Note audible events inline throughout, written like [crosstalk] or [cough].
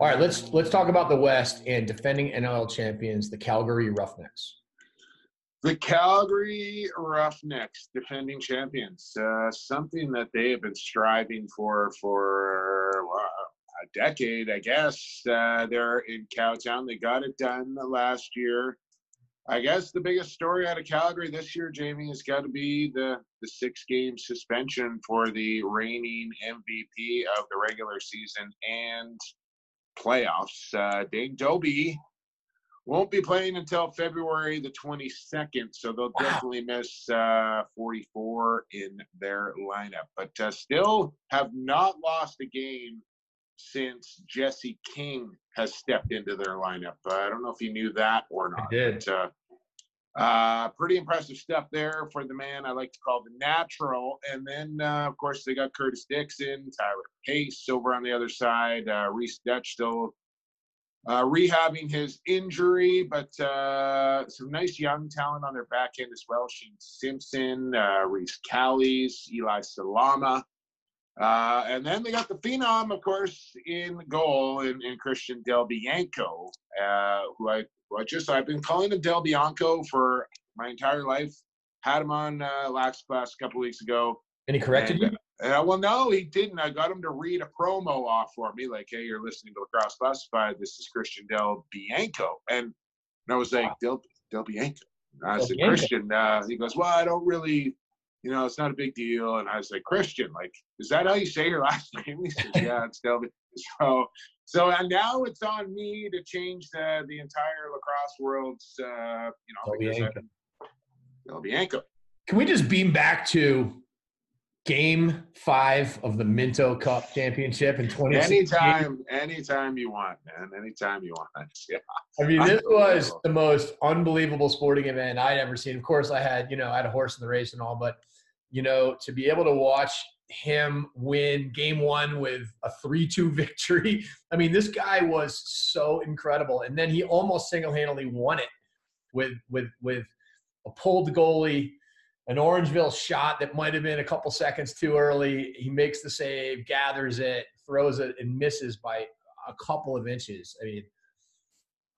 All right, let's let's talk about the West and defending NLL champions, the Calgary Roughnecks. The Calgary Roughnecks, defending champions, uh, something that they have been striving for for well, a decade, I guess. Uh, they're in Cowtown. They got it done last year. I guess the biggest story out of Calgary this year, Jamie, has got to be the the six game suspension for the reigning MVP of the regular season and playoffs. Uh, Dane Dobbie won't be playing until February the 22nd, so they'll wow. definitely miss uh, 44 in their lineup. But uh, still have not lost a game since Jesse King has stepped into their lineup. I don't know if you knew that or not. I did. But, uh, pretty impressive stuff there for the man I like to call the natural. And then, uh, of course, they got Curtis Dickson, Tyler Pace over on the other side, uh, Rhys Duch still uh, rehabbing his injury, but uh, some nice young talent on their back end as well. Shane Simpson, uh, Reese Callies, Eli Salama. Uh, and then they got the phenom, of course, in goal in, in Christian Del Bianco, uh, who I well, just I've been calling him Del Bianco for my entire life. Had him on uh, last class a couple weeks ago. And he corrected and, you? Uh, well, no, he didn't. I got him to read a promo off for me, like, "Hey, you're listening to Lacrosse Classified. This is Christian Del Bianco," and, and I was like, "Del Del Bianco." And I Del said, Bianco. "Christian." Uh, he goes, "Well, I don't really." You know, it's not a big deal. And I was like, Christian, like, is that how you say your [laughs] last name? He says, Yeah, it's Del. So so and now it's on me to change the the entire lacrosse world's uh, you know because Del Bianco. Can we just beam back to game five of the Minto Cup championship in 2016? Anytime, anytime you want, man. Anytime you want. [laughs] Yeah. I mean, this was the most unbelievable sporting event I'd ever seen. Of course, I had, you know, I had a horse in the race and all, but you know, to be able to watch him win game one with a 3-2 [laughs] victory. I mean, this guy was so incredible. And then he almost single-handedly won it with with with a pulled goalie, an Orangeville shot that might have been a couple seconds too early. He makes the save, gathers it, throws it, and misses by a couple of inches. I mean,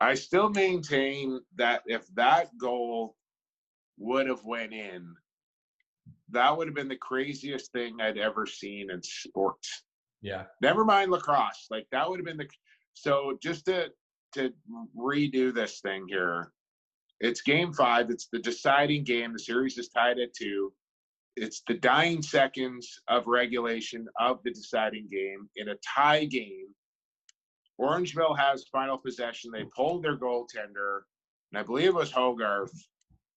I still maintain that if that goal would have went in, that would have been the craziest thing I'd ever seen in sports. Yeah. Never mind lacrosse. Like that would have been the so just to to redo this thing here. It's game five. It's the deciding game. The series is tied at two. It's the dying seconds of regulation of the deciding game in a tie game. Orangeville has final possession. They pulled their goaltender, and I believe it was Hogarth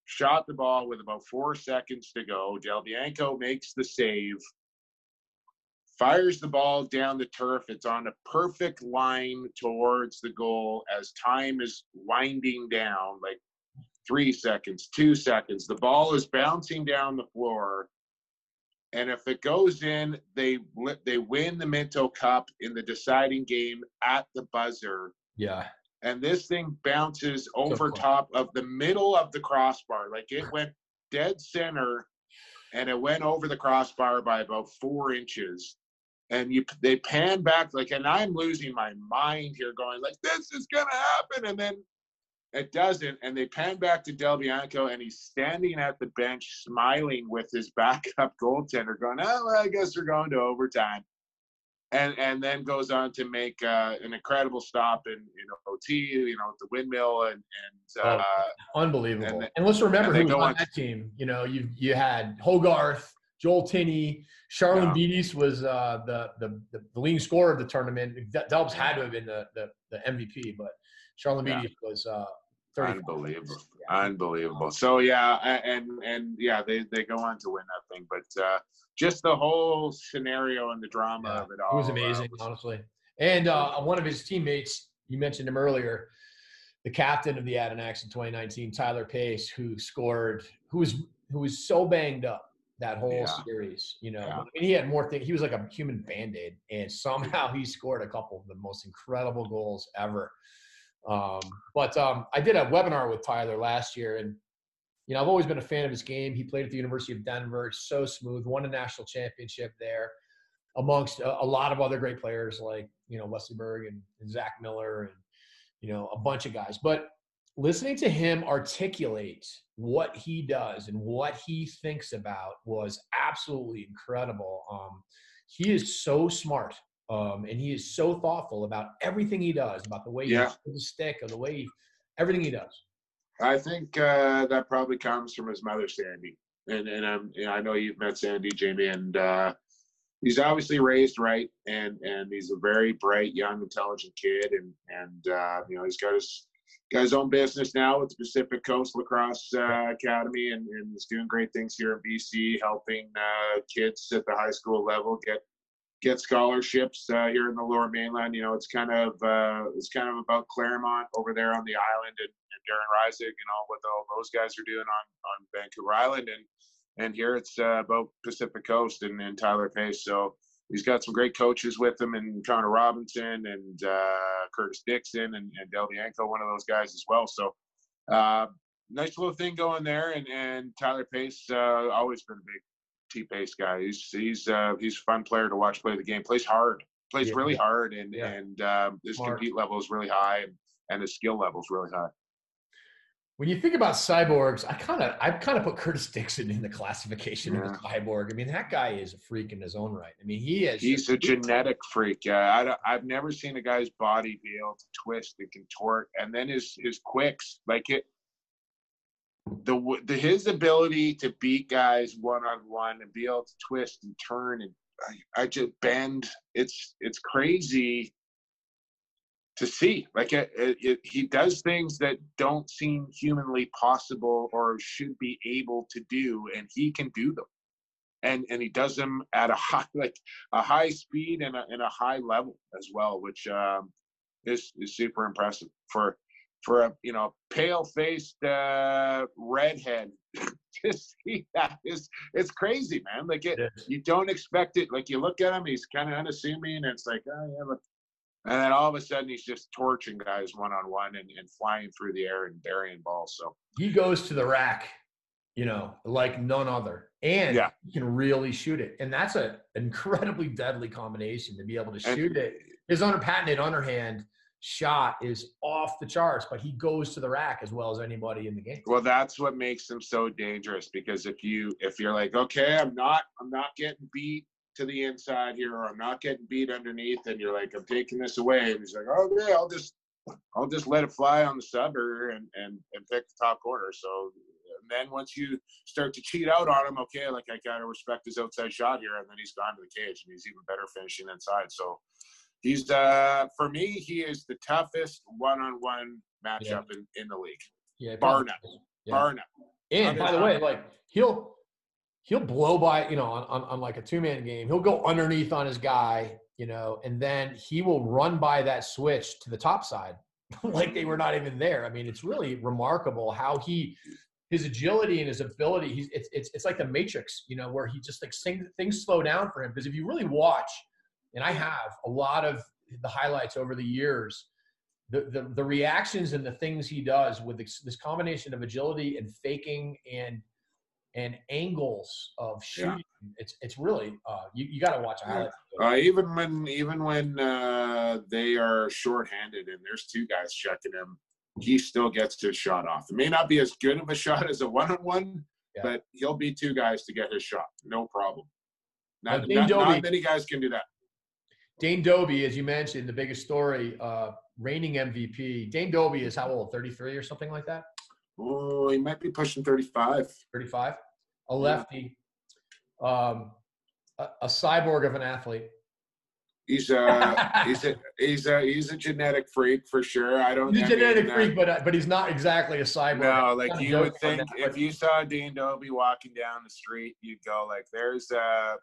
shot the ball with about four seconds to go. Del Bianco makes the save, fires the ball down the turf. It's on a perfect line towards the goal as time is winding down, like three seconds, two seconds. The ball is bouncing down the floor. And if it goes in, they they win the Minto Cup in the deciding game at the buzzer. Yeah and this thing bounces over top of the middle of the crossbar. Like it went dead center and it went over the crossbar by about four inches. And you they pan back like and I'm losing my mind here going like this is gonna happen and then it doesn't and they pan back to Del Bianco and he's standing at the bench smiling with his [laughs] backup goaltender going oh well, I guess we're going to overtime and and then goes on to make uh, an incredible stop in in OT, you know, the windmill and and oh, uh, oh, unbelievable. And, and, let's remember and who was on, on that team. You know, you you had Hogarth, Joel Tinney, Charlene yeah. Was uh, the, the the leading scorer of the tournament. Delbs had to have been the the, the MVP, but Charlene yeah. Was. Uh, Unbelievable, yeah. unbelievable. So yeah, and and yeah, they they go on to win that thing, but uh, just the whole scenario and the drama yeah, of it all. It was amazing, uh, honestly. And uh, one of his teammates, you mentioned him earlier, the captain of the Adanacs in 2019, Tyler Pace, who scored, who was who was so banged up that whole Yeah. series. You know, Yeah. I mean, he had more things. He was like a human band aid, and somehow he scored a couple of the most incredible goals ever. Um, but um, I did a webinar with Tyler last year, and you know, I've always been a fan of his game. He played at the University of Denver, so smooth, won a national championship there, amongst a, a lot of other great players like you know Wesley Berg and, and Zach Miller and you know a bunch of guys. But listening to him articulate what he does and what he thinks about was absolutely incredible. Um, he is so smart. Um, and he is so thoughtful about everything he does, about the way Yeah. he uses the stick, or the way he, everything he does. I think uh, that probably comes from his mother, Sandy. And and I'm, you know, I know you've met Sandy, Jamie, and uh, he's obviously raised right, and and he's a very bright, young, intelligent kid, and and uh, you know he's got his got his own business now with the Pacific Coast Lacrosse uh, Academy, and, and he's doing great things here in BC, helping uh, kids at the high school level get get scholarships uh, here in the Lower Mainland. You know, it's kind of uh, it's kind of about Claremont over there on the island, and, and Darren Reisig, you know, what all those guys are doing on on Vancouver Island, and and here it's uh, about Pacific Coast and, and Tyler Pace. So he's got some great coaches with him, and Connor Robinson and uh, Curtis Dickson and, and Del Bianco, one of those guys as well. So. Uh, nice little thing going there, and, and Tyler Pace uh, always been a big T Pace guy. He's he's uh, he's a fun player to watch play the game. Plays hard, plays Yeah. really hard, and Yeah. and um, his Smart. compete level is really high, and, and his skill level is really high. When you think about cyborgs, I kind of I kind of put Curtis Dickson in the classification of a cyborg. I mean, that guy is a freak in his own right. I mean, he is. He's a genetic freak. Uh, I don't- I've never seen a guy's body be able to twist and contort, and then his his quicks like it. The, the his ability to beat guys one on one and be able to twist and turn and I, I just bend. It's it's crazy to see. Like it, it, it, he does things that don't seem humanly possible or should be able to do, and he can do them. And and he does them at a [laughs] high like a high speed and a and a high level as well, which um, is is super impressive for for a you know pale faced uh, redhead. [laughs] to see that is it's crazy, man. Like it, is. you don't expect it. Like you look at him, he's kind of unassuming, and it's like, oh yeah, but and then all of a sudden he's just torching guys one on one and and flying through the air and burying balls. So he goes to the rack, you know, like none other, and Yeah. he can really shoot it, and that's an incredibly deadly combination to be able to And- shoot it. His unpatented underhand shot is off the charts, but he goes to the rack as well as anybody in the game. well, that's what makes him so dangerous because if you if you're like, okay, I'm not I'm not getting beat to the inside here, or I'm not getting beat underneath, and you're like, I'm taking this away, and he's like, oh okay, I'll just I'll just let it fly on the subber and and and pick the top corner. So and then once you start to cheat out on him, okay, like I gotta respect his outside shot here, and then he's gone to the cage, and he's even better finishing inside. So he's uh for me, he is the toughest one-on-one matchup in, in the league, Yeah, Bar none. Yeah. bar none. And by the way, like he'll he'll blow by, you know, on, on, on like a two man game, he'll go underneath on his guy, you know, and then he will run by that switch to the top side [laughs] like they were not even there. I mean, it's really remarkable how he his agility and his ability. He's it's it's it's like the Matrix, you know, where he just like things things slow down for him because if you really watch, and I have a lot of the highlights over the years the, the the reactions and the things he does with this, this combination of agility and faking and and angles of Yeah. shooting it's it's really uh you, you got to watch a highlight Uh, even when even when uh, they are shorthanded and there's two guys checking him, he still gets his shot off. It may not be as good of a [laughs] shot as a one-on-one, but he'll beat two guys to get his shot, no problem. Not, not, not many guys can do that. Dane Dobbie, as you mentioned, the biggest story, uh, reigning MVP. Dane Dobbie is how old? 33 or something like that? Oh, he might be pushing 35. 35? A Yeah. lefty, um, a, a cyborg of an athlete. He's a [laughs] he's a he's a he's a genetic freak for sure. I don't. He's a genetic uh, freak, but uh, but he's not exactly a cyborg. No, I'm like you would think that, if but- you saw Dean Dobbie walking down the street, you'd go like, "There's a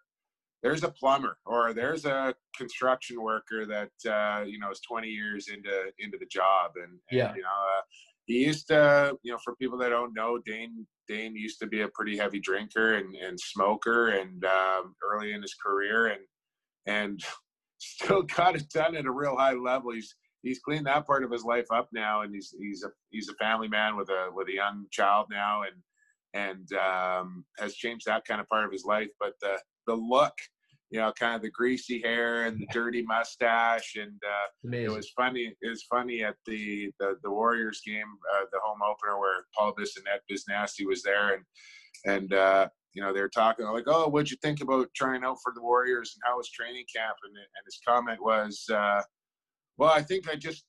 there's a plumber or there's a construction worker that uh, you know is 20 years into into the job and, and Yeah. you know uh, he used to you know for people that don't know dane dane used to be a pretty heavy drinker and, and smoker and um, early in his career and and [laughs] still got it done at a real high level. He's he's cleaned that part of his life up now and he's he's a he's a family man with a with a young child now and and um, has changed that kind of part of his life. But the the look you know kind of the greasy hair and the dirty mustache and uh, it was funny. It was funny at the the, the Warriors game, uh, the home opener, where Paul Bissonnette Bisnasty was there, and and uh, you know they were talking like, "Oh, what'd you think about trying out for the Warriors and how was training camp?" And and his comment was, uh, "Well, I think I just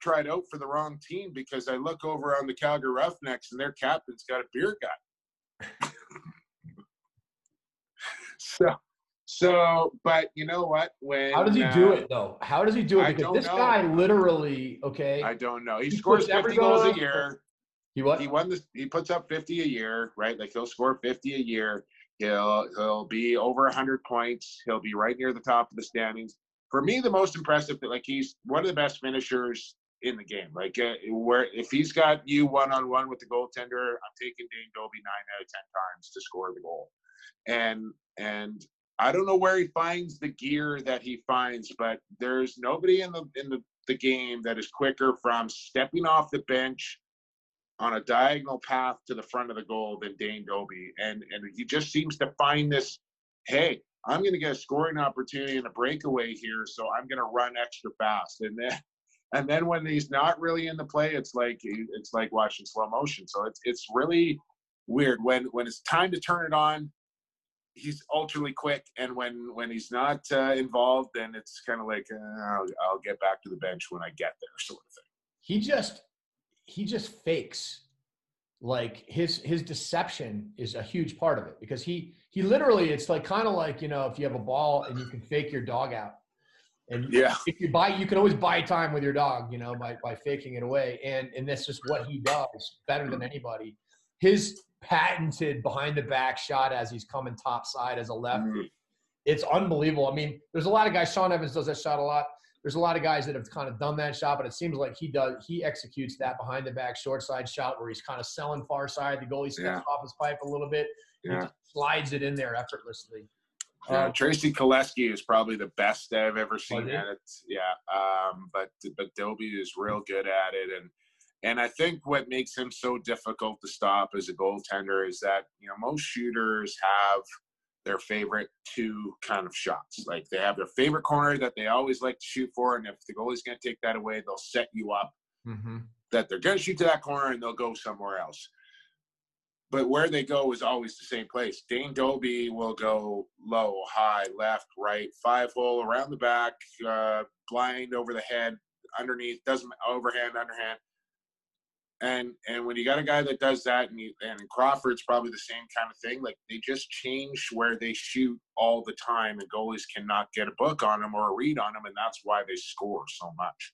tried out for the wrong team because I look over on the Calgary Roughnecks and their captain's got a beer gut." [laughs] so. So, but you know what? When How does he do uh, it though? How does he do it? Because this know. guy literally, okay, I don't know. He, He scores 50 goals a year. he what? He won this. He puts up 50 a year, right? Like he'll score 50 a year. He'll he'll be over 100 points. He'll be right near the top of the standings. For me, the most impressive, like he's one of the best finishers in the game. Like uh, where if he's got you one on one with the goaltender, I'm taking Dane Dobbie nine out of ten times to score the goal. And and I don't know where he finds the gear that he finds, but there's nobody in the in the, the game that is quicker from stepping off the bench on a diagonal path to the front of the goal than Dane Dobbie. And and he just seems to find this, hey, I'm gonna get a scoring opportunity and a breakaway here, so I'm gonna run extra fast. And then [laughs] and then when he's not really in the play, it's like it's like watching slow motion. So it's it's really weird when when it's time to turn it on he's ultra quick and when when he's not uh, involved then it's kind of like uh, I'll, I'll get back to the bench when i get there sort of thing. He just he just fakes. Like his his deception is a huge part of it because he he literally it's like kind of like you know if you have a ball and you can fake your dog out. And yeah. if you buy you can always buy time with your dog you know by, by faking it away. And and that's just what he does better than anybody. His patented behind the back shot as he's coming top side as a left Mhm. it's unbelievable. I mean there's a lot of guys Shawn Evans does that shot a lot. There's a lot of guys that have kind of done that shot but it seems like he does he executes that behind the back short side shot where he's kind of selling far side. The goalie steps Yeah. off his pipe a little bit. He yeah. just slides it in there effortlessly. Yeah, Um, Tracey Kelusky is probably the best I've ever seen at it. Yeah, um, but but Dobbie is real good at it, and and I think what makes him so difficult to stop as a goaltender is that you know most shooters have their favorite two kind of shots. Like they have their favorite corner that they always like to shoot for, and if the goalie's going to take that away, they'll set you up mm-hmm. that they're going to shoot to that corner and they'll go somewhere else. But where they go is always the same place. Dane Dobbie will go low, high, left, right, five hole, around the back, uh, blind over the head, underneath, doesn't overhand, underhand. And and when you got a guy that does that, and you, and Crawford's probably the same kind of thing. Like they just change where they shoot all the time, and goalies cannot get a book on them or a read on them, and that's why they score so much.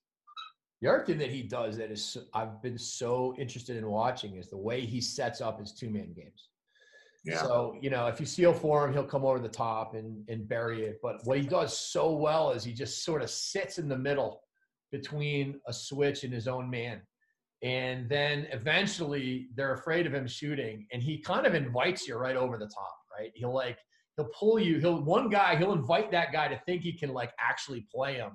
The other thing that he does that is I've been so interested in watching is the way he sets up his two man games. Yeah. So you know, if you seal for him, he'll come over the top and and bury it. But what he does so well is he just sort of sits in the middle between a switch and his own man, and then eventually they're afraid of him shooting, and he kind of invites you right over the top. Right? He'll like he'll pull you. He'll one guy he'll invite that guy to think he can like actually play him.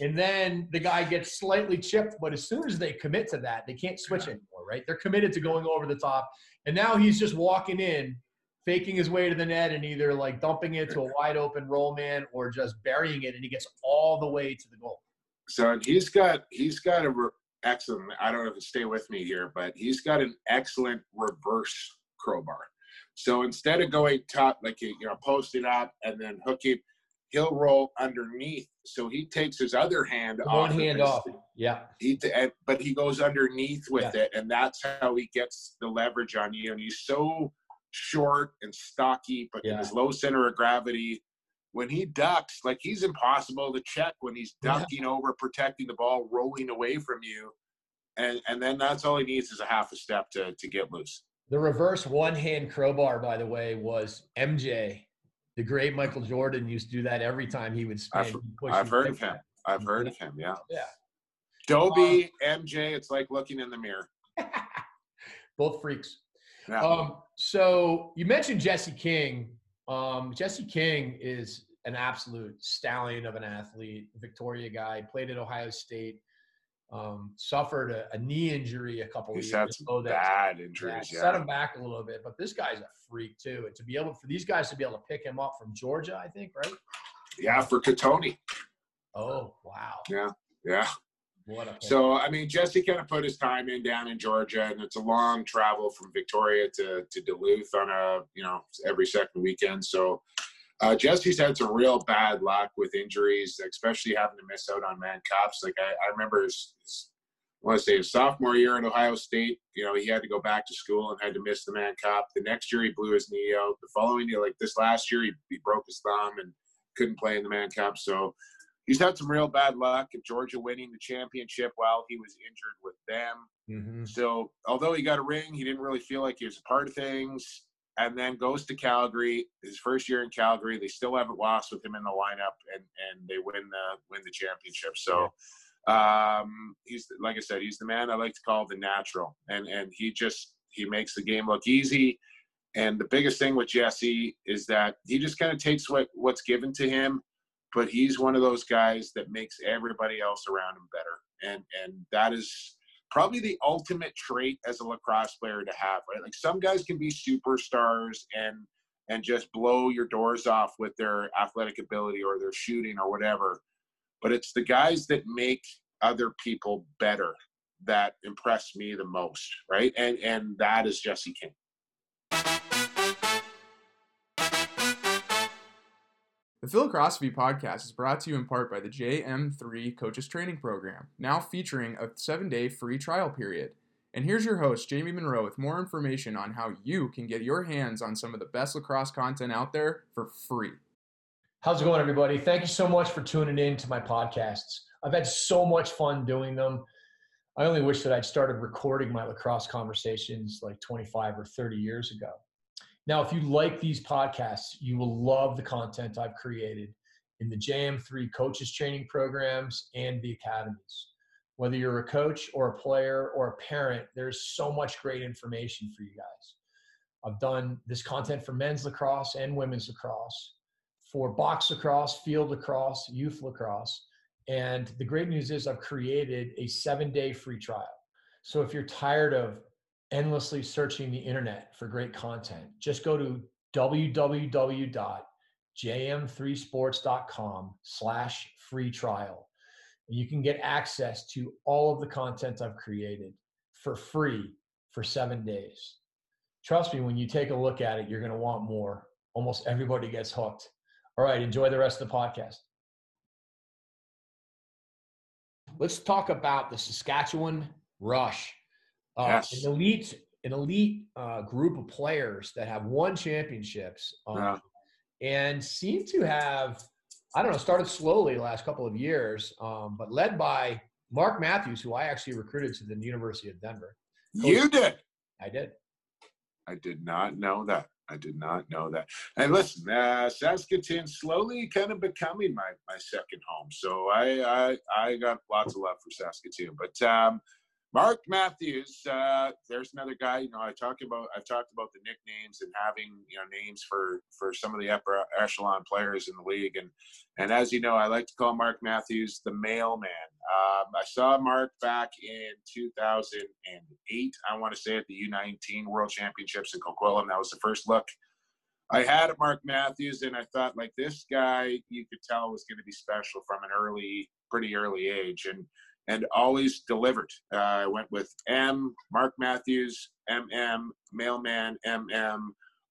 And then the guy gets slightly chipped, but as soon as they commit to that, they can't switch anymore, right? They're committed to going over the top. And now he's just walking in, faking his way to the net and either like dumping it to a wide open roll man or just burying it and he gets all the way to the goal. So he's got he's got a excellent. I don't know if you stay with me here, but he's got an excellent reverse crowbar. So instead of going top, like you know, post it up and then hook it, he'll roll underneath. So he takes his other hand off. One hand his- off. Yeah. He, but he goes underneath with it, and that's how he gets the leverage on you. And he's so short and stocky, but in Yeah. his low center of gravity, when he ducks, like he's impossible to check when he's Yeah. ducking over, protecting the ball, rolling away from you, and and then that's all he needs is a half a step to to get loose. The reverse one hand crowbar, by the way, was MJ The great Michael Jordan used to do that every time he would spin. I've, I've heard of him. I've heard of him. Yeah. Yeah. Dobbie, um, MJ, it's like looking in the mirror. [laughs] Both freaks. Yeah. Um, so you mentioned Jesse King. Um, Jesse King is an absolute stallion of an athlete, Victoria guy, played at Ohio State, um, suffered a, a, knee injury a couple He's of years ago. bad injuries. Yeah, Set him back a little bit, but this guy's a freak too. And to be able for these guys to be able to pick him up from Georgia, I think, right? Yeah, for Katoni. Oh wow. Yeah, yeah. So I mean, Jesse kind of put his time in down in Georgia, and it's a long travel from Victoria to to Duluth on a you know every second weekend. So uh, Jesse's had some real bad luck with injuries, especially having to miss out on Mann Cups. Like I, I remember his, his I want to say his sophomore year at Ohio State, you know, he had to go back to school and had to miss the Mann Cup. The next year he blew his knee out. The following year, like this last year, he, he broke his thumb and couldn't play in the Mann Cup. So he's had some real bad luck at Georgia winning the championship while he was injured with them. Mm-hmm. So although he got a ring, he didn't really feel like he was a part of things. And then goes to Calgary. His first year in Calgary, they still haven't lost with him in the lineup, and and they win the win the championship. So. Um, he's like I said, he's the man I like to call the natural, and and he just he makes the game look easy. And the biggest thing with Jesse is that he just kind of takes what what's given to him but he's one of those guys that makes everybody else around him better. And and that is probably the ultimate trait as a lacrosse player to have, right? Like some guys can be superstars and and just blow your doors off with their athletic ability or their shooting or whatever. But it's the guys that make other people better that impress me the most, right? And and that is Jesse King. The Philocrosophy podcast is brought to you in part by the JM3 Coaches Training Program, now featuring a seven day free trial period. And here's your host, Jamie Munro, with more information on how you can get your hands on some of the best lacrosse content out there for free. How's it going, everybody? Thank you so much for tuning in to my podcasts. I've had so much fun doing them. I only wish that I'd started recording my lacrosse conversations like 25 or 30 years ago. Now, if you like these podcasts, you will love the content I've created in the JM3 coaches training programs and the academies. Whether you're a coach or a player or a parent, there's so much great information for you guys. I've done this content for men's lacrosse and women's lacrosse, for box lacrosse, field lacrosse, youth lacrosse. And the great news is I've created a seven day free trial. So if you're tired of endlessly searching the internet for great content. Just go to www.jm3sports.com slash free trial. You can get access to all of the content I've created for free for seven days. Trust me, when you take a look at it, you're going to want more. Almost everybody gets hooked. All right, enjoy the rest of the podcast. Let's talk about the Saskatchewan Rush. Uh, yes. An elite, an elite uh, group of players that have won championships um, yeah. and seem to have, I don't know, started slowly the last couple of years, um, but led by Mark Matthews, who I actually recruited to the University of Denver. Coach, you did. I did. I did not know that. I did not know that. And listen, uh, Saskatoon slowly kind of becoming my, my second home. So I, I I got lots of love for Saskatoon. But um, Mark Matthews, uh, there's another guy. You know, I talked about I've talked about the nicknames and having you know names for for some of the upper echelon players in the league, and and as you know, I like to call Mark Matthews the mailman. Um, I saw Mark back in 2008. I want to say at the U19 World Championships in Coquitlam. That was the first look I had at Mark Matthews, and I thought like this guy, you could tell was going to be special from an early, pretty early age, and and always delivered. Uh, I went with M, Mark Matthews, MM, Mailman, MM.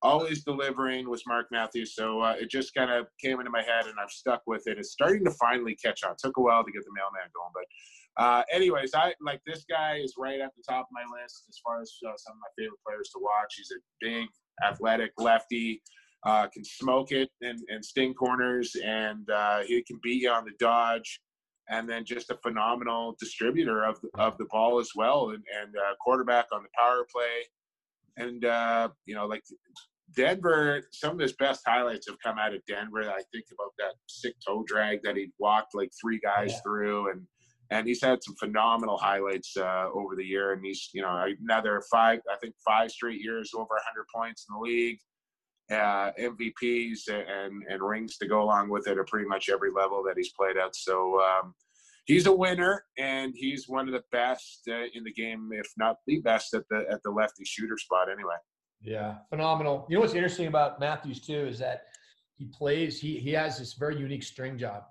Always delivering was Mark Matthews. So uh, it just kind of came into my head and I've stuck with it. It's starting to finally catch on. It took a while to get the mailman going. But, uh, anyways, I like this guy is right at the top of my list as far as uh, some of my favorite players to watch. He's a big, athletic lefty. Uh, can smoke it and, and sting corners, and uh, he can beat you on the dodge and then just a phenomenal distributor of the, of the ball as well, and, and uh, quarterback on the power play, and uh, you know like Denver, some of his best highlights have come out of Denver. I think about that sick toe drag that he walked like three guys yeah. through, and and he's had some phenomenal highlights uh, over the year. And he's you know another five, I think five straight years over 100 points in the league, uh, MVPs and and rings to go along with it at pretty much every level that he's played at. So. Um, he's a winner, and he's one of the best uh, in the game, if not the best at the at the lefty shooter spot. Anyway. Yeah, phenomenal. You know what's interesting about Matthews too is that he plays. He he has this very unique string job.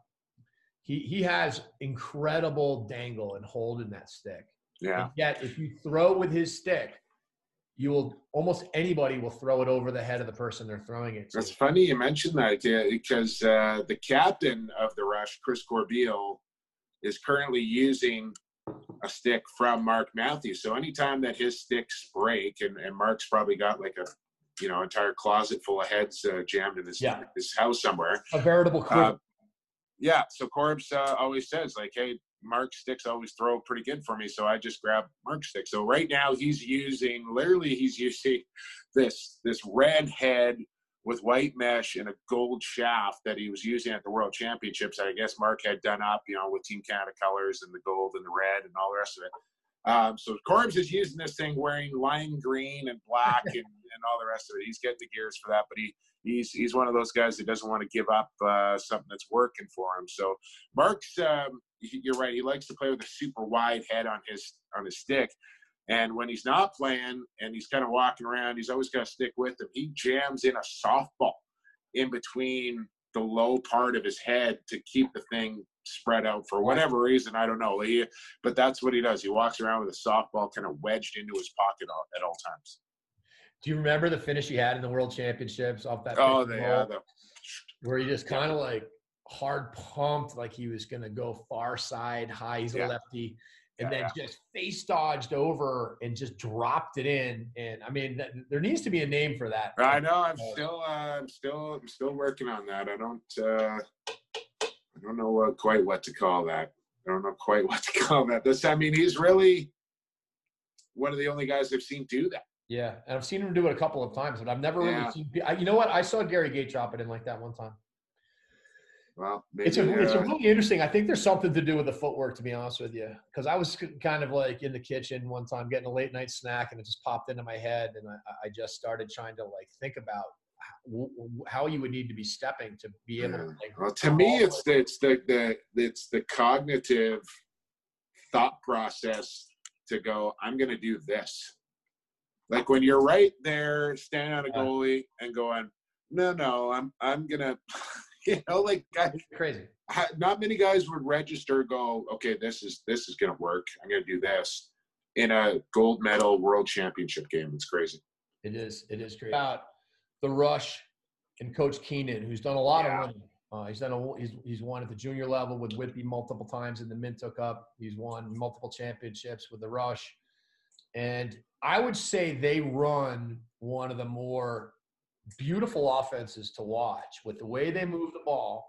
He he has incredible dangle and hold in that stick. Yeah. And yet, if you throw with his stick, you will almost anybody will throw it over the head of the person they're throwing it to. That's funny you mentioned that because uh, the captain of the Rush, Chris Corbeil, is currently using a stick from Mark Matthews. So anytime that his sticks break, and, and Mark's probably got like a you know entire closet full of heads uh, jammed in his yeah. his house somewhere, a veritable uh, yeah. So Corbs uh, always says like, hey. Mark sticks always throw pretty good for me, so I just grab Mark sticks. So right now he's using, literally, he's using this this red head with white mesh and a gold shaft that he was using at the World Championships. I guess Mark had done up, you know, with Team Canada colors and the gold and the red and all the rest of it. Um, so Corbs is using this thing wearing lime green and black [laughs] and, and all the rest of it. He's getting the gears for that, but he he's he's one of those guys that doesn't want to give up uh, something that's working for him. So Mark's, um, you're right. He likes to play with a super wide head on his on his stick. And when he's not playing and he's kind of walking around, he's always got to stick with him. He jams in a softball in between the low part of his head to keep the thing spread out for whatever reason. I don't know. He, but that's what he does. He walks around with a softball kind of wedged into his pocket all, at all times. Do you remember the finish he had in the World Championships off that? Oh, they, yeah, the, where he just kind of like hard pumped, like he was going to go far side high. He's a lefty and yeah, then yeah. just face dodged over and just dropped it in. And I mean, th- there needs to be a name for that. I know. I'm still, uh, I'm still, I'm still working on that. I don't, uh, I don't know what, quite what to call that. I don't know quite [laughs] what to call that. This, I mean, he's really one of the only guys I've seen do that. Yeah, and I've seen him do it a couple of times, but I've never really seen. You know what? I saw Gary Gait drop it in like that one time. Well, maybe, it's a, uh, it's a really interesting. I think there's something to do with the footwork, to be honest with you, because I was kind of like in the kitchen one time getting a late night snack, and it just popped into my head, and I, I just started trying to like think about how you would need to be stepping to be able to like. Well, to me, it's the, it's the, the it's the cognitive thought process to go. I'm going to do this. Like when you're right there, standing on a goalie and going, no, no, I'm I'm gonna. [laughs] you know, like guys, crazy. Not many guys would register, go, okay, this is this is gonna work. I'm gonna do this in a gold medal world championship game. It's crazy. It is. It is crazy. About the rush and Coach Keenan, who's done a lot yeah. of winning. Uh, he's done a, he's, he's won at the junior level with Whitby multiple times in the Minto Cup. He's won multiple championships with the Rush, and I would say they run one of the more beautiful offenses to watch with the way they move the ball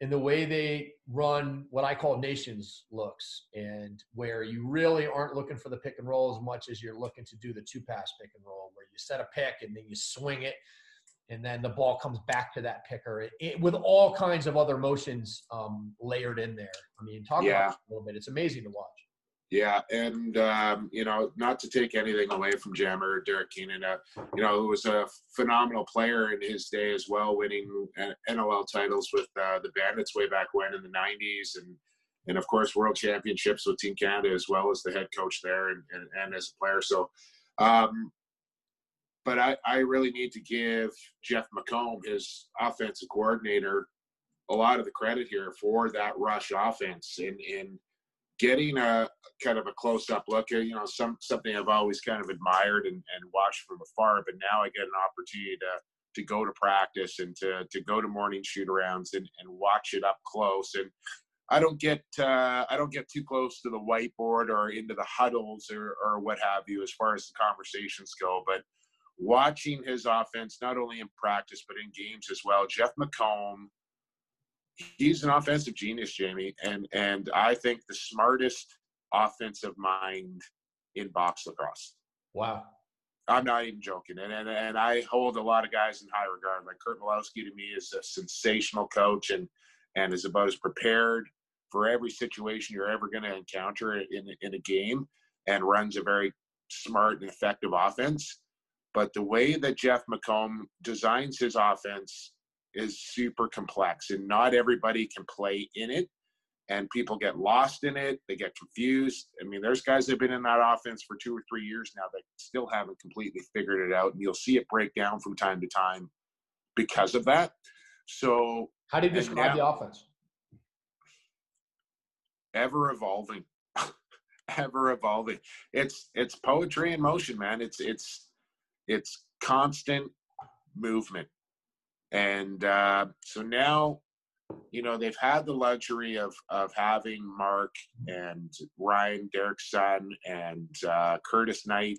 and the way they run what I call nations looks, and where you really aren't looking for the pick and roll as much as you're looking to do the two pass pick and roll, where you set a pick and then you swing it, and then the ball comes back to that picker it, it, with all kinds of other motions um, layered in there. I mean, talk yeah. about it a little bit. It's amazing to watch. Yeah, and um, you know, not to take anything away from Jammer Derek Keenan, uh, you know, who was a phenomenal player in his day as well, winning NLL titles with uh, the Bandits way back when in the '90s, and and of course World Championships with Team Canada as well as the head coach there and, and, and as a player. So, um, but I, I really need to give Jeff McComb, his offensive coordinator, a lot of the credit here for that rush offense and in getting a kind of a close up look at, you know, some something I've always kind of admired and, and watched from afar, but now I get an opportunity to to go to practice and to to go to morning shoot arounds and, and watch it up close. And I don't get uh, I don't get too close to the whiteboard or into the huddles or, or what have you as far as the conversations go, but watching his offense not only in practice but in games as well. Jeff McComb he's an offensive genius, Jamie, and and I think the smartest offensive mind in box lacrosse. Wow. I'm not even joking, and, and and I hold a lot of guys in high regard. Like Curt Malawsky to me is a sensational coach, and and is about as prepared for every situation you're ever going to encounter in in a game, and runs a very smart and effective offense. But the way that Jeff McComb designs his offense is super complex, and not everybody can play in it and people get lost in it. They get confused. I mean, there's guys that have been in that offense for two or three years now that still haven't completely figured it out, and you'll see it break down from time to time because of that. So, how do you describe now, the offense? Ever evolving, [laughs] ever evolving. It's it's poetry in motion, man. It's it's it's constant movement, and uh, so now you know they've had the luxury of of having Mark and Ryan, Derek's son, and uh, Curtis Knight.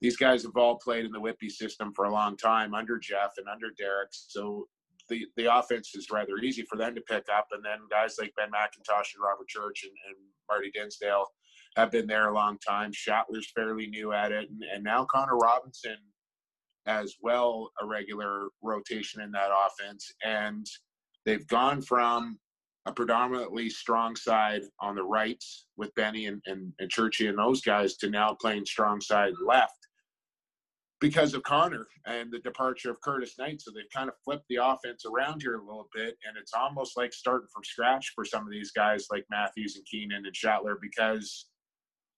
These guys have all played in the Whitby system for a long time under Jeff and under Derek, so the the offense is rather easy for them to pick up. And then guys like Ben McIntosh and Robert Church and, and Marty Dinsdale have been there a long time. Shattler's fairly new at it, and, and now Connor Robinson as well, a regular rotation in that offense. And they've gone from a predominantly strong side on the right with Benny and, and, and Churchy and those guys to now playing strong side left because of Connor and the departure of Curtis Knight. So they've kind of flipped the offense around here a little bit. And it's almost like starting from scratch for some of these guys like Matthews and Keenan and Shattler because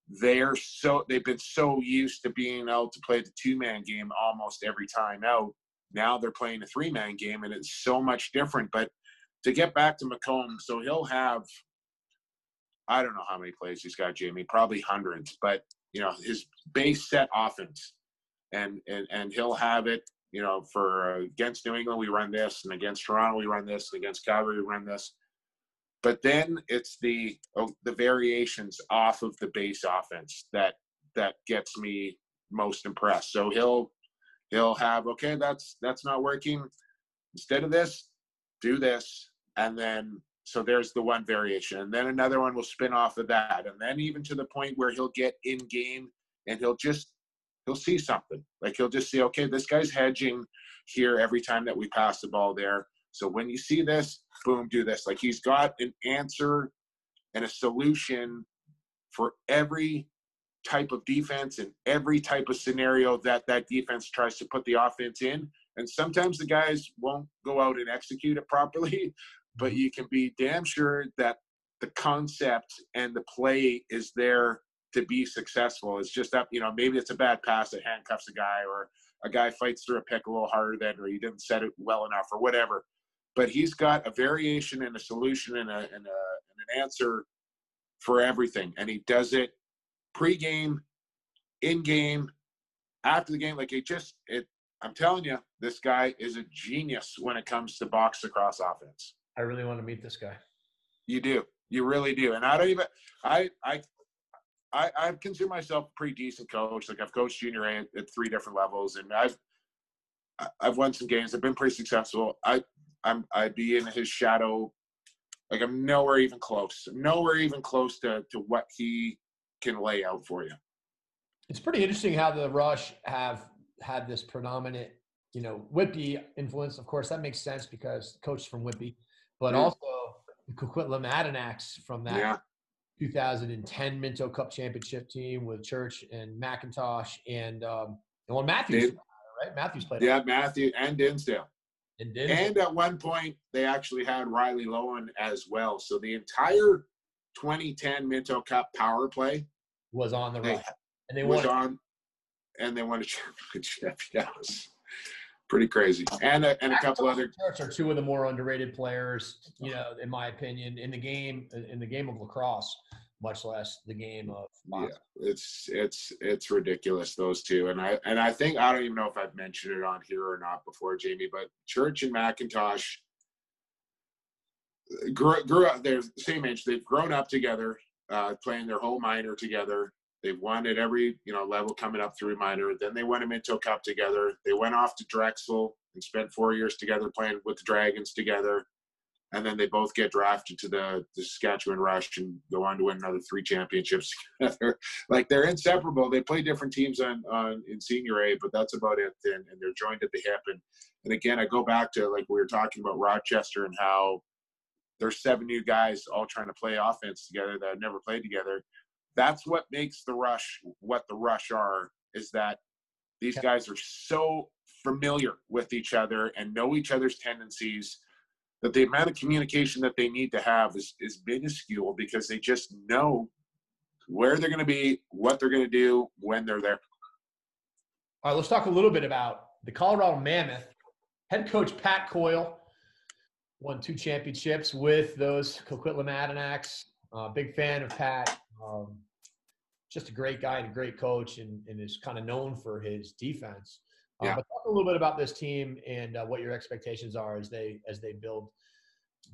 they're so they've been so used to being able to play the two man game almost every time out now they're playing a three man game and it's so much different. But to get back to McComb, so he'll have, I don't know how many plays he's got, Jamie, probably hundreds, but you know, his base set offense and, and, and he'll have it, you know, for uh, against New England, we run this and against Toronto, we run this and against Calgary, we run this. But then it's the oh, the variations off of the base offense that that gets me most impressed. So he'll he'll have okay that's that's not working. Instead of this do this. And then so there's the one variation and then another one will spin off of that. And then even to the point where he'll get in game and he'll just he'll see something. Like he'll just see okay this guy's hedging here every time that we pass the ball there so when you see this boom do this like he's got an answer and a solution for every type of defense and every type of scenario that that defense tries to put the offense in. And sometimes the guys won't go out and execute it properly, [laughs] but mm-hmm. you can be damn sure that the concept and the play is there to be successful. It's just that, you know, maybe it's a bad pass that handcuffs a guy or a guy fights through a pick a little harder than, or he didn't set it well enough or whatever. But he's got a variation and a solution and, a, and, a, and an answer for everything. And he does it pregame, in game, after the game. Like it just it. I'm telling you, this guy is a genius when it comes to box lacrosse offense. I really want to meet this guy. You do. You really do. And I don't even. I I. I, I consider myself a pretty decent coach. Like I've coached junior A at, at three different levels, and I've I've won some games. I've been pretty successful. I I'm I'd be in his shadow. Like I'm nowhere even close. Nowhere even close to to what he can lay out for you. It's pretty interesting how the Rush have had this predominant, you know, Whitby influence. Of course, that makes sense because coach from Whitby, but mm. also Coquitlam Adanacs from that yeah. 2010 Minto Cup championship team with Church and McIntosh and um, and well Matthews, Dave, right? Matthews played. Yeah, Matthew and Dinsdale. And, Dinsdale. and at one point, they actually had Riley Loewen as well. So the entire 2010 Minto Cup power play was on the right, and they was won. on, and they won a [laughs] championship. [laughs] Yeah, it was pretty crazy. And a, and a couple other Church are two of the more underrated players, you know, in my opinion, in the game in the game of lacrosse, much less the game of boxing. Yeah, it's it's it's ridiculous those two, and I and I think I don't even know if I've mentioned it on here or not before, Jamie, but Church and McIntosh grew, grew up. They're the same age. They've grown up together uh, playing their whole minor together. They've won at every you know level coming up through minor. Then they won a Minto Cup together. They went off to Drexel and spent four years together playing with the Dragons together. And then they both get drafted to the, the Saskatchewan Rush and go on to win another three championships [laughs] together. like they're inseparable. They play different teams on, on in senior A, but that's about it. And, and they're joined at the hip. And and again, I go back to like we were talking about Rochester and how there's seven new guys all trying to play offense together that never played together. That's what makes the Rush what the Rush are. Is that these guys are so familiar with each other and know each other's tendencies that the amount of communication that they need to have is, is minuscule because they just know where they're going to be, what they're going to do when they're there. All right, let's talk a little bit about the Colorado Mammoth. Head coach Pat Coyle won two championships with those Coquitlam Adanacs. Uh, big fan of Pat. Um, just a great guy and a great coach, and, and is kind of known for his defense. Uh, yeah. But a little bit about this team and uh, what your expectations are as they as they build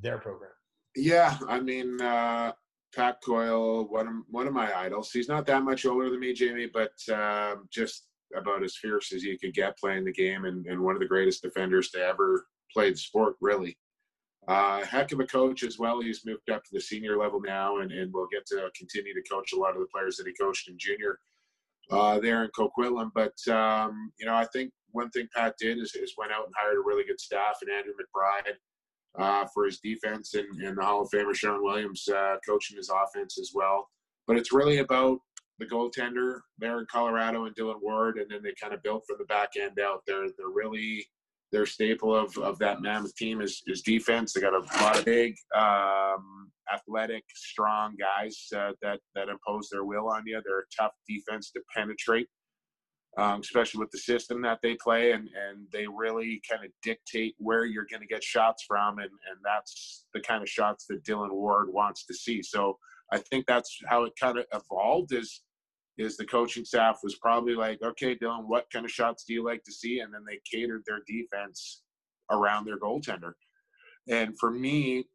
their program. Yeah, I mean, uh, Pat Coyle, one of one of my idols. He's not that much older than me, Jamie, but um, just about as fierce as you could get playing the game, and, and one of the greatest defenders to ever play the sport, really. Uh, heck of a coach as well. He's moved up to the senior level now, and, and will get to continue to coach a lot of the players that he coached in junior uh, there in Coquitlam. But um, you know, I think one thing Pat did is, is went out and hired a really good staff and Andrew McBride uh, for his defense and, and the Hall of Famer Shawn Williams uh, coaching his offense as well. But it's really about the goaltender there in Colorado and Dylan Ward, and then they kind of built from the back end out. They're they're really their staple of, of that mammoth team is, is defense. They got a lot of big, um, athletic, strong guys uh, that that impose their will on you. They're a tough defense to penetrate um, especially with the system that they play, and and they really kind of dictate where you're going to get shots from, and and that's the kind of shots that Dylan Ward wants to see. So I think that's how it kind of evolved. Is is the coaching staff was probably like, okay, Dylan, what kind of shots do you like to see? And then they catered their defense around their goaltender. And for me,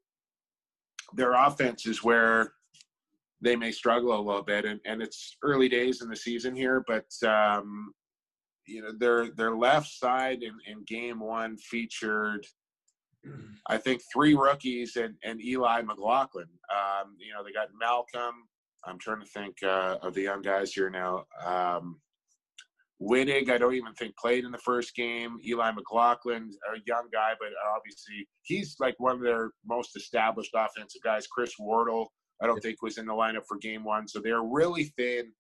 their offense is where they may struggle a little bit. And, and it's early days in the season here, but um, you know their their left side in, in game one featured I think three rookies and, and Eli McLaughlin. Um, you know, they got Malcolm. I'm trying to think uh, of the young guys here now. Um, I don't even think played in the first game. Eli McLaughlin, a young guy, but obviously he's like one of their most established offensive guys. Chris Wardle, I don't think was in the lineup for game one. So they're really thin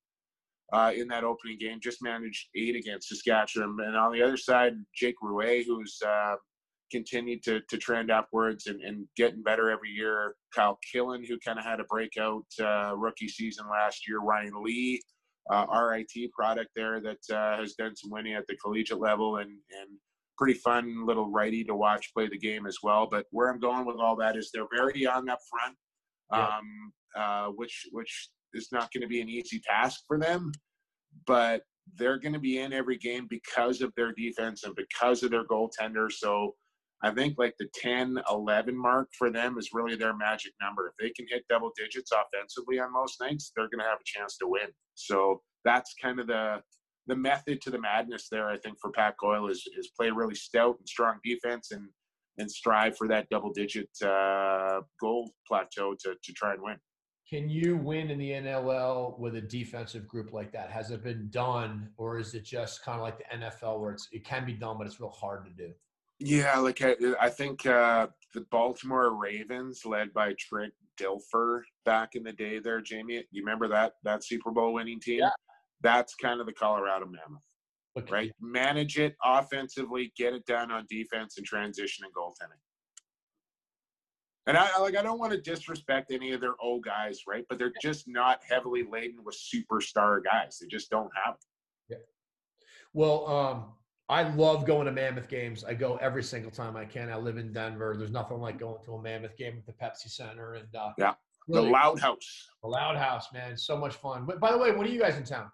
uh, in that opening game. Just managed eight against Saskatchewan. And on the other side, Jake Rouet, who's uh, continued to, to trend upwards and, and getting better every year. Kyle Killen, who kind of had a breakout uh, rookie season last year. Ryan Lee, uh, RIT product there that uh, has done some winning at the collegiate level and, and pretty fun little righty to watch play the game as well. But where I'm going with all that is they're very young up front um, uh, which which is not going to be an easy task for them. But they're going to be in every game because of their defense and because of their goaltender. So I think like the 10, 11 mark for them is really their magic number. If they can hit double digits offensively on most nights, they're going to have a chance to win. So that's kind of the the method to the madness there. I think for Pat Coyle is is play really stout and strong defense and and strive for that double digit uh, goal plateau to, to try and win. Can you win in the NLL with a defensive group like that? Has it been done, or is it just kind of like the NFL where it's it can be done, but it's real hard to do? Yeah, like I, I think uh, the Baltimore Ravens, led by Trent Dilfer back in the day, there, Jamie. You remember that that Super Bowl winning team? Yeah. That's kind of the Colorado Mammoth. Okay. Right? Manage it offensively, get it done on defense and transition and goaltending. And I like I don't want to disrespect any of their old guys, right? But they're just not heavily laden with superstar guys. They just don't have them. Yeah. Well, um, I love going to Mammoth games. I go every single time I can. I live in Denver. There's nothing like going to a Mammoth game at the Pepsi Center and uh, yeah, really, the Loud House. The Loud House, man, so much fun. But by the way, when are you guys in town?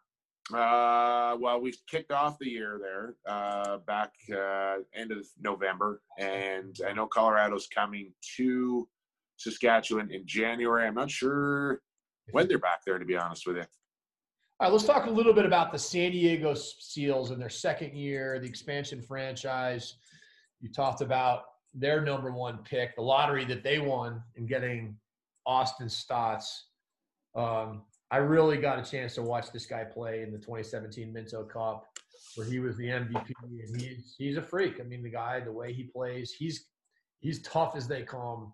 Uh, well, we kicked off the year there uh, back uh, end of November, and I know Colorado's coming to Saskatchewan in January. I'm not sure when they're back there, to be honest with you. All right, let's talk a little bit about the San Diego Seals in their second year, the expansion franchise. You talked about their number one pick, the lottery that they won in getting Austin Staats. Um, I really got a chance to watch this guy play in the 2017 Minto Cup, where he was the MVP, and he's he's a freak. I mean, the guy, the way he plays, he's he's tough as they come.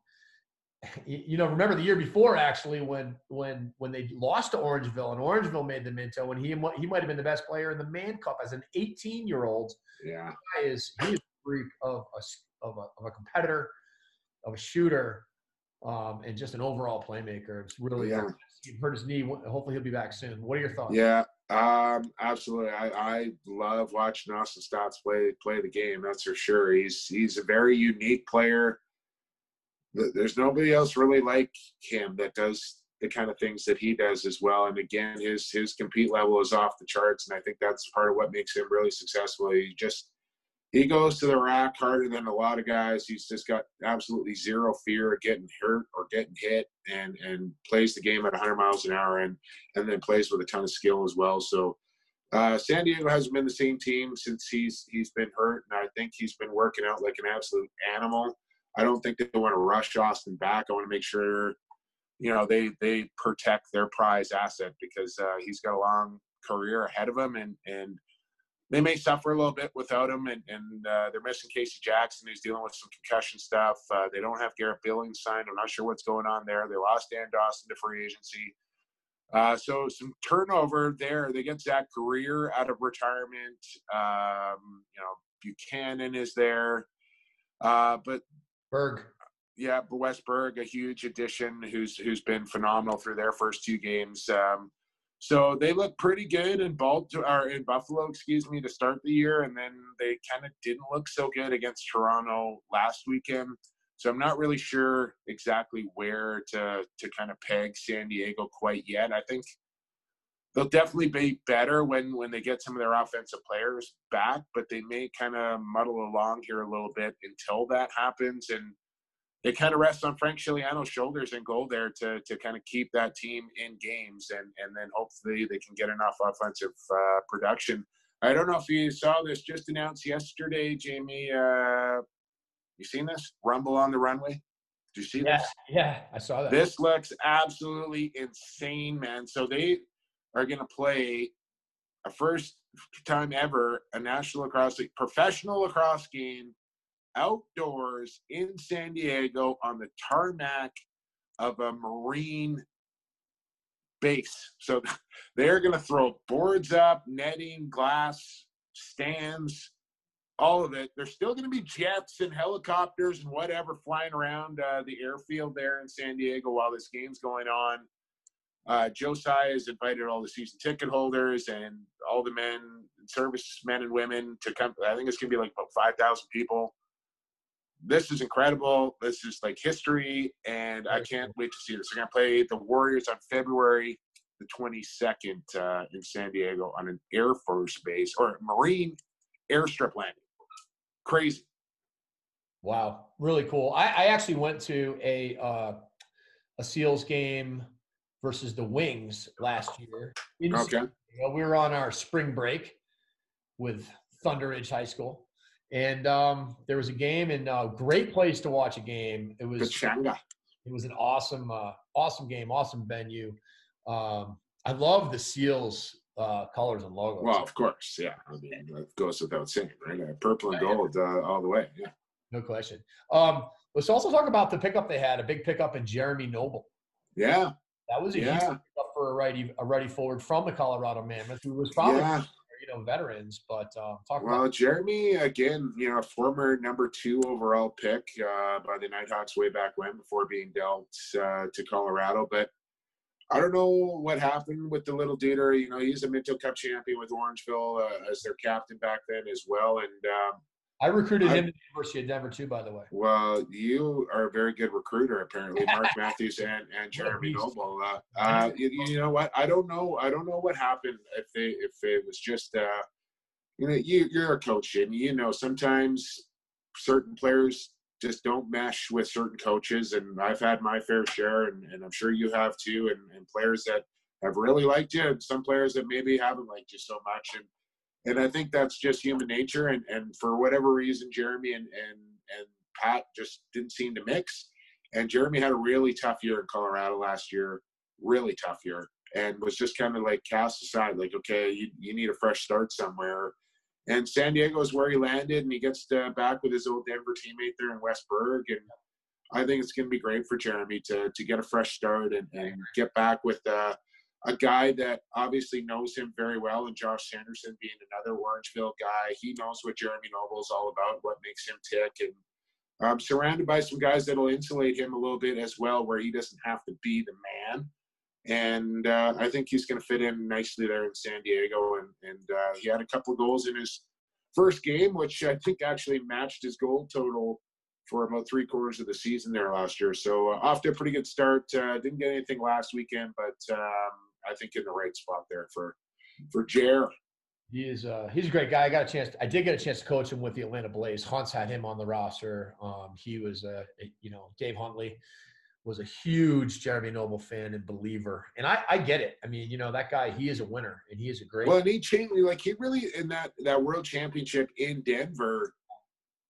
[laughs] You know, remember the year before actually when when when they lost to Orangeville and Orangeville made the Minto, and he he might have been the best player in the Mann Cup as an 18 year old. Yeah, guy is he is a freak of a of a, of a competitor, of a shooter, um, and just an overall playmaker. It's really yeah. He hurt his knee. Hopefully, he'll be back soon. What are your thoughts? Yeah, um, absolutely. I, I love watching Austin Staats play play the game. That's for sure. He's he's a very unique player. There's nobody else really like him that does the kind of things that he does as well. And again, his his compete level is off the charts, and I think that's part of what makes him really successful. He just he goes to the rack harder than a lot of guys. He's just got absolutely zero fear of getting hurt or getting hit, and and plays the game at 100 miles an hour, and and then plays with a ton of skill as well. So. Uh, San Diego hasn't been the same team since he's he's been hurt, and I think he's been working out like an absolute animal. I don't think they want to rush Austin back. I want to make sure, you know, they they protect their prize asset because uh, he's got a long career ahead of him, and and they may suffer a little bit without him, and, and uh, they're missing Casey Jackson, who's dealing with some concussion stuff. Uh, they don't have Garrett Billings signed. I'm not sure what's going on there. They lost Dan Dawson to free agency. Uh, so some turnover there. They get Zach Greer out of retirement. Um, you know, Buchanan is there, uh, but Berg. Yeah, but Wes a huge addition, who's who's been phenomenal through their first two games. Um, so they look pretty good in Baltimore or in Buffalo, excuse me, to start the year, and then they kind of didn't look so good against Toronto last weekend. So I'm not really sure exactly where to to kind of peg San Diego quite yet. I think they'll definitely be better when when they get some of their offensive players back, but they may kind of muddle along here a little bit until that happens and they kind of rest on Frank Scigliano's shoulders and goal there to to kind of keep that team in games, and and then hopefully they can get enough offensive uh, production. I don't know if you saw this just announced yesterday, Jamie. Uh, you seen this Rumble on the Runway? Did you see yeah, this? Yeah, I saw that. This looks absolutely insane, man. So they are going to play a first time ever a national lacrosse league, professional lacrosse game outdoors in San Diego on the tarmac of a marine base. So [laughs] they're going to throw boards up, netting, glass, stands, all of it. There's still going to be jets and helicopters and whatever flying around uh, the airfield there in San Diego while this game's going on. Uh, Tsai has invited all the season ticket holders and all the men, service men and women to come. I think it's going to be like about 5,000 people this is incredible. This is like history, and I can't wait to see this. They're to play the Warriors on February the 22nd uh, in San Diego on an Air Force base or Marine airstrip landing. Crazy. Wow, really cool. I, I actually went to a uh, a Seals game versus the Wings last year. okay. we were on our spring break with Thunder Ridge High School and um, there was a game and a uh, great place to watch a game. It was. It was an awesome, uh, awesome game, awesome venue. Um, I love the Seals uh, colors and logos. Well, of course, yeah. I mean, that goes without saying, right? Uh, purple and gold uh, all the way. Yeah. No question. Um, let's also talk about the pickup they had. A big pickup in Jeremy Noble. Yeah. That was a yeah. huge pickup for a righty, a righty forward from the Colorado Mammoth, who was probably yeah know veterans. But uh, talk well, about Jeremy again, you know, former number two overall pick uh, by the Knighthawks way back when, before being dealt uh, to Colorado. But I don't know what happened with the little dude. You know, he's a Minto Cup champion with Orangeville uh, as their captain back then as well, and. Um, I recruited I, him at the University of Denver too, by the way. Well, you are a very good recruiter, apparently, [laughs] Mark Matthews and, and Jeremy Noble. Uh, uh, you, you, know what? I don't know. I don't know what happened. If they, if it was just, uh, you know, you, you're a coach, and you know sometimes certain players just don't mesh with certain coaches, and I've had my fair share, and, and I'm sure you have too, and, and players that have really liked you, and some players that maybe haven't liked you so much, and and I think that's just human nature. And, and for whatever reason, Jeremy and, and, and Pat just didn't seem to mix. And Jeremy had a really tough year in Colorado last year, really tough year, and was just kind of like cast aside, like, okay, you, you need a fresh start somewhere. And San Diego is where he landed, and he gets to, back with his old Denver teammate there in Wes Berg. And I think it's going to be great for Jeremy to to get a fresh start and, and get back with uh, a guy that obviously knows him very well, and Josh Sanderson being another Orangeville guy. He knows what Jeremy Noble is all about, what makes him tick, and um, surrounded by some guys that'll insulate him a little bit as well, where he doesn't have to be the man. And uh, I think he's going to fit in nicely there in San Diego. And, and uh, he had a couple of goals in his first game, which I think actually matched his goal total for about three quarters of the season there last year. So uh, off to a pretty good start. Uh, didn't get anything last weekend, but um, I think in the right spot there for for Jer. He is uh, he's a great guy. I got a chance. To, I did get a chance to coach him with the Atlanta Blaze. Hunts had him on the roster. Um, he was a, you know Dave Huntley was a huge Jeremy Noble fan and believer, and I, I get it. I mean, you know that guy. He is a winner, and he is a great. Well, and he changed. Like he really in that that World Championship in Denver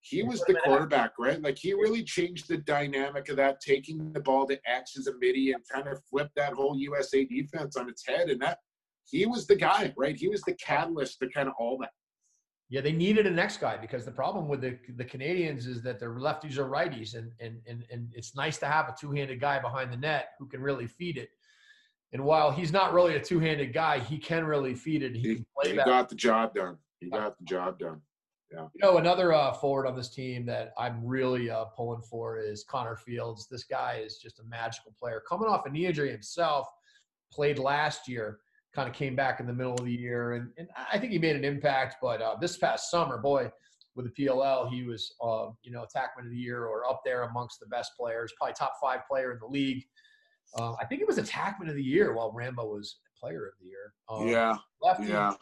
he was the quarterback, right? Like he really changed the dynamic of that, taking the ball to X as a midi and kind of flipped that whole USA defense on its head. And that he was the guy, right? He was the catalyst to kind of all that. Yeah, they needed a next guy because the problem with the the Canadians is that they're lefties or righties, and and and and it's nice to have a two handed guy behind the net who can really feed it. And while he's not really a two handed guy, he can really feed it. He, he, he got the job done. He got the job done. Yeah. You know, another uh, forward on this team that I'm really uh, pulling for is Connor Fields. This guy is just a magical player. Coming off a knee injury himself, played last year, kind of came back in the middle of the year, and, and I think he made an impact. But uh, this past summer, boy, with the PLL, he was, uh, you know, attackman of the year or up there amongst the best players, probably top five player in the league. Uh, I think it was attackman of the year while Rambo was player of the year. Um, yeah. Lefty, yeah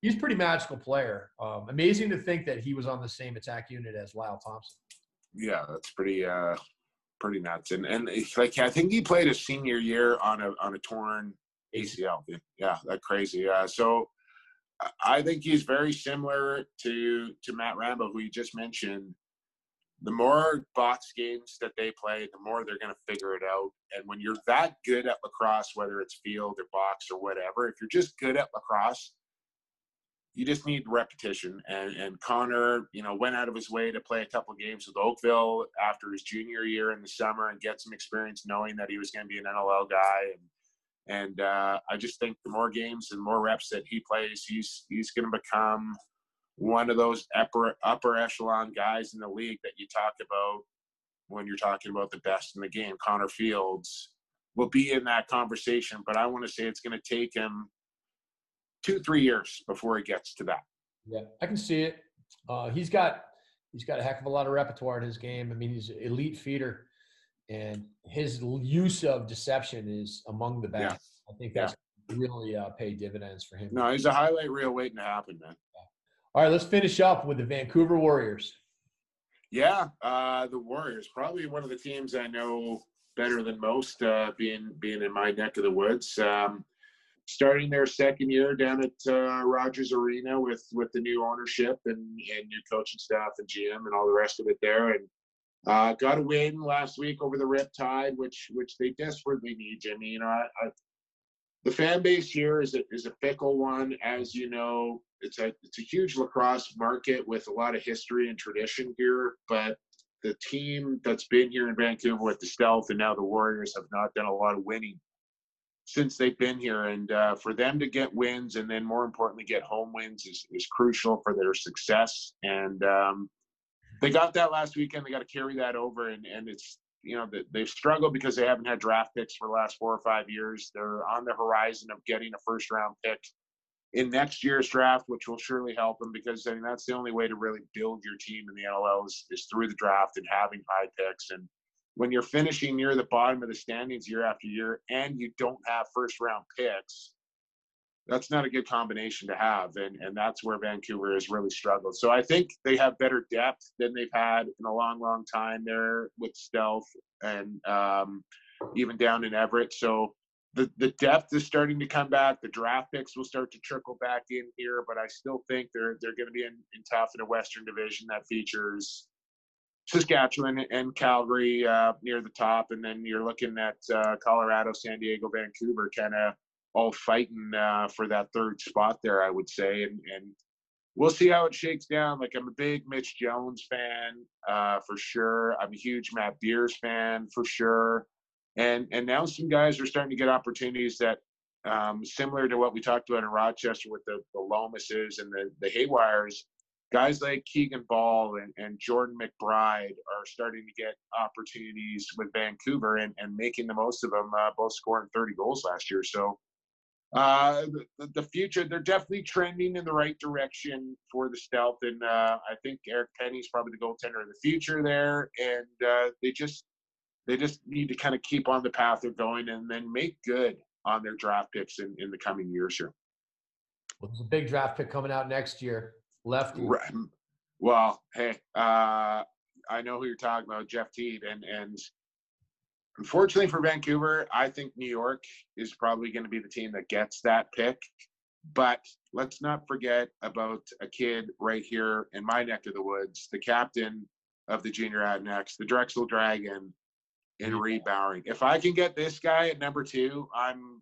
he's a pretty magical player. Um, amazing to think that he was on the same attack unit as Lyle Thompson. Yeah, that's pretty uh, pretty nuts. And and like I think he played a senior year on a on a torn ACL. Yeah, that crazy. Uh, so I think he's very similar to to Matt Rambo, who you just mentioned. The more box games that they play, the more they're going to figure it out. And when you're that good at lacrosse, whether it's field or box or whatever, if you're just good at lacrosse, you just need repetition. And and Connor, you know, went out of his way to play a couple games with Oakville after his junior year in the summer and get some experience, knowing that he was going to be an NLL guy. And and uh, I just think the more games and more reps that he plays, he's he's going to become one of those upper upper echelon guys in the league that you talk about when you're talking about the best in the game. Connor Fields will be in that conversation, but I want to say it's going to take him two three years before he gets to that. Yeah, I can see it. Uh, he's got he's got a heck of a lot of repertoire in his game. I mean, he's an elite feeder, and his use of deception is among the best. Yeah. I think that's yeah. really uh, paid dividends for him. No, he's a highlight reel waiting to happen, man. Yeah. All right, let's finish up with the Vancouver Warriors. Yeah, uh, the Warriors probably one of the teams I know better than most, uh, being being in my neck of the woods. Um, starting their second year down at uh, Rogers Arena with with the new ownership and, and new coaching staff and GM and all the rest of it there, and uh, got a win last week over the Riptide, which which they desperately need. Jimmy, you know, I, I, the fan base here is a, is a fickle one, as you know. It's a it's a huge lacrosse market with a lot of history and tradition here, but the team that's been here in Vancouver with the Stealth and now the Warriors have not done a lot of winning since they've been here. And uh, for them to get wins and then more importantly, get home wins is, is crucial for their success. And um, they got that last weekend. They got to carry that over. And, and it's, you know, they've struggled because they haven't had draft picks for the last four or five years. They're on the horizon of getting a first round pick in next year's draft, which will surely help them because I mean that's the only way to really build your team in the NLL is, is through the draft and having high picks. And when you're finishing near the bottom of the standings year after year and you don't have first round picks, that's not a good combination to have. And, and that's where Vancouver has really struggled. So I think they have better depth than they've had in a long, long time there with Stealth and um, even down in Everett. So the, the depth is starting to come back. The draft picks will start to trickle back in here, but I still think they're they're going to be in, in tough in a Western division that features Saskatchewan and Calgary uh, near the top, and then you're looking at uh, Colorado, San Diego, Vancouver, kind of all fighting uh, for that third spot there. I would say, and and we'll see how it shakes down. Like I'm a big Mitch Jones fan uh, for sure. I'm a huge Matt Beers fan for sure, and and now some guys are starting to get opportunities that. Um, similar to what we talked about in Rochester with the, the Lomases and the, the Haywires, guys like Keegan Bal and, and Jordan McBride are starting to get opportunities with Vancouver and, and making the most of them, uh, both scoring 30 goals last year. So uh, the, the, future, they're definitely trending in the right direction for the Stealth. And uh, I think Eric Penney's probably the goaltender of the future there. And uh, they just they just need to kind of keep on the path they're going and then make good on their draft picks in, in the coming years here. Well, there's a big draft pick coming out next year lefty. Right. Well, hey, uh, I know who you're talking about, Jeff Teat, and and unfortunately for Vancouver, I think New York is probably going to be the team that gets that pick. But let's not forget about a kid right here in my neck of the woods, the captain of the junior Adanacs, the Drexel Dragon, in Reid Bowering. If I can get this guy at number two, I'm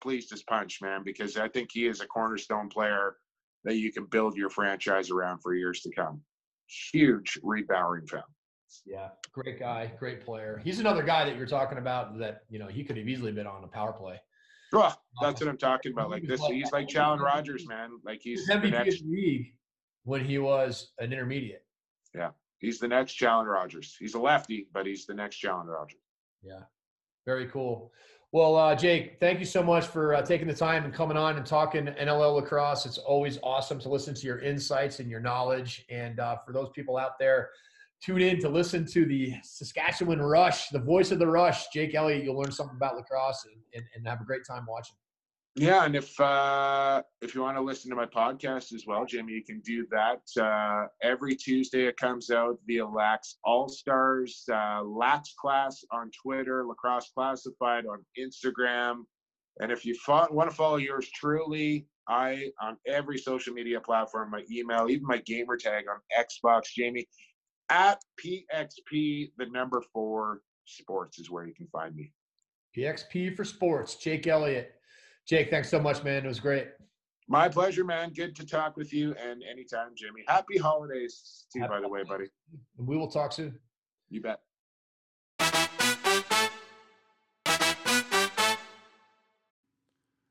pleased as punch, man, because I think he is a cornerstone player that you can build your franchise around for years to come. Huge Reid Bowering fan. Yeah, great guy, great player. He's another guy that you're talking about that you know he could have easily been on a power play. Oh, that's what I'm talking about. Like this, he's like Challen Rogers, man. Like he's MVP the next league when he was an intermediate. Yeah, he's the next Challen Rogers. He's a lefty, but he's the next Challen Rogers. Yeah, very cool. Well, uh, Jake, thank you so much for uh, taking the time and coming on and talking NLL lacrosse. It's always awesome to listen to your insights and your knowledge. And uh, for those people out there, tune in to listen to the Saskatchewan Rush, the voice of the Rush, Jake Elliott. You'll learn something about lacrosse and, and, and have a great time watching. Yeah, and if uh, if you want to listen to my podcast as well, Jimmy, you can do that uh, every Tuesday. It comes out via Lax All Stars, uh, Lax Class on Twitter, Lacrosse Classified on Instagram, and if you fo- want to follow yours truly, I on every social media platform, my email, even my gamer tag on Xbox, Jamie at PXP the number four sports is where you can find me. PXP for sports, Jake Elliott. Jake, thanks so much, man. It was great. My pleasure, man. Good to talk with you. And anytime, Jimmy. Happy holidays to you, by the way, buddy. And we will talk soon. You bet.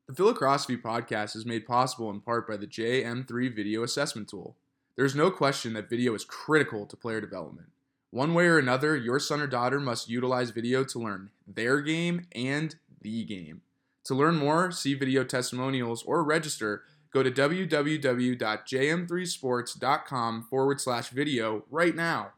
The Philocrosophy podcast is made possible in part by the JM3 video assessment tool. There's no question that video is critical to player development. One way or another, your son or daughter must utilize video to learn their game and the game. To learn more, see video testimonials, or register, go to www.jm3sports.com forward slash video right now.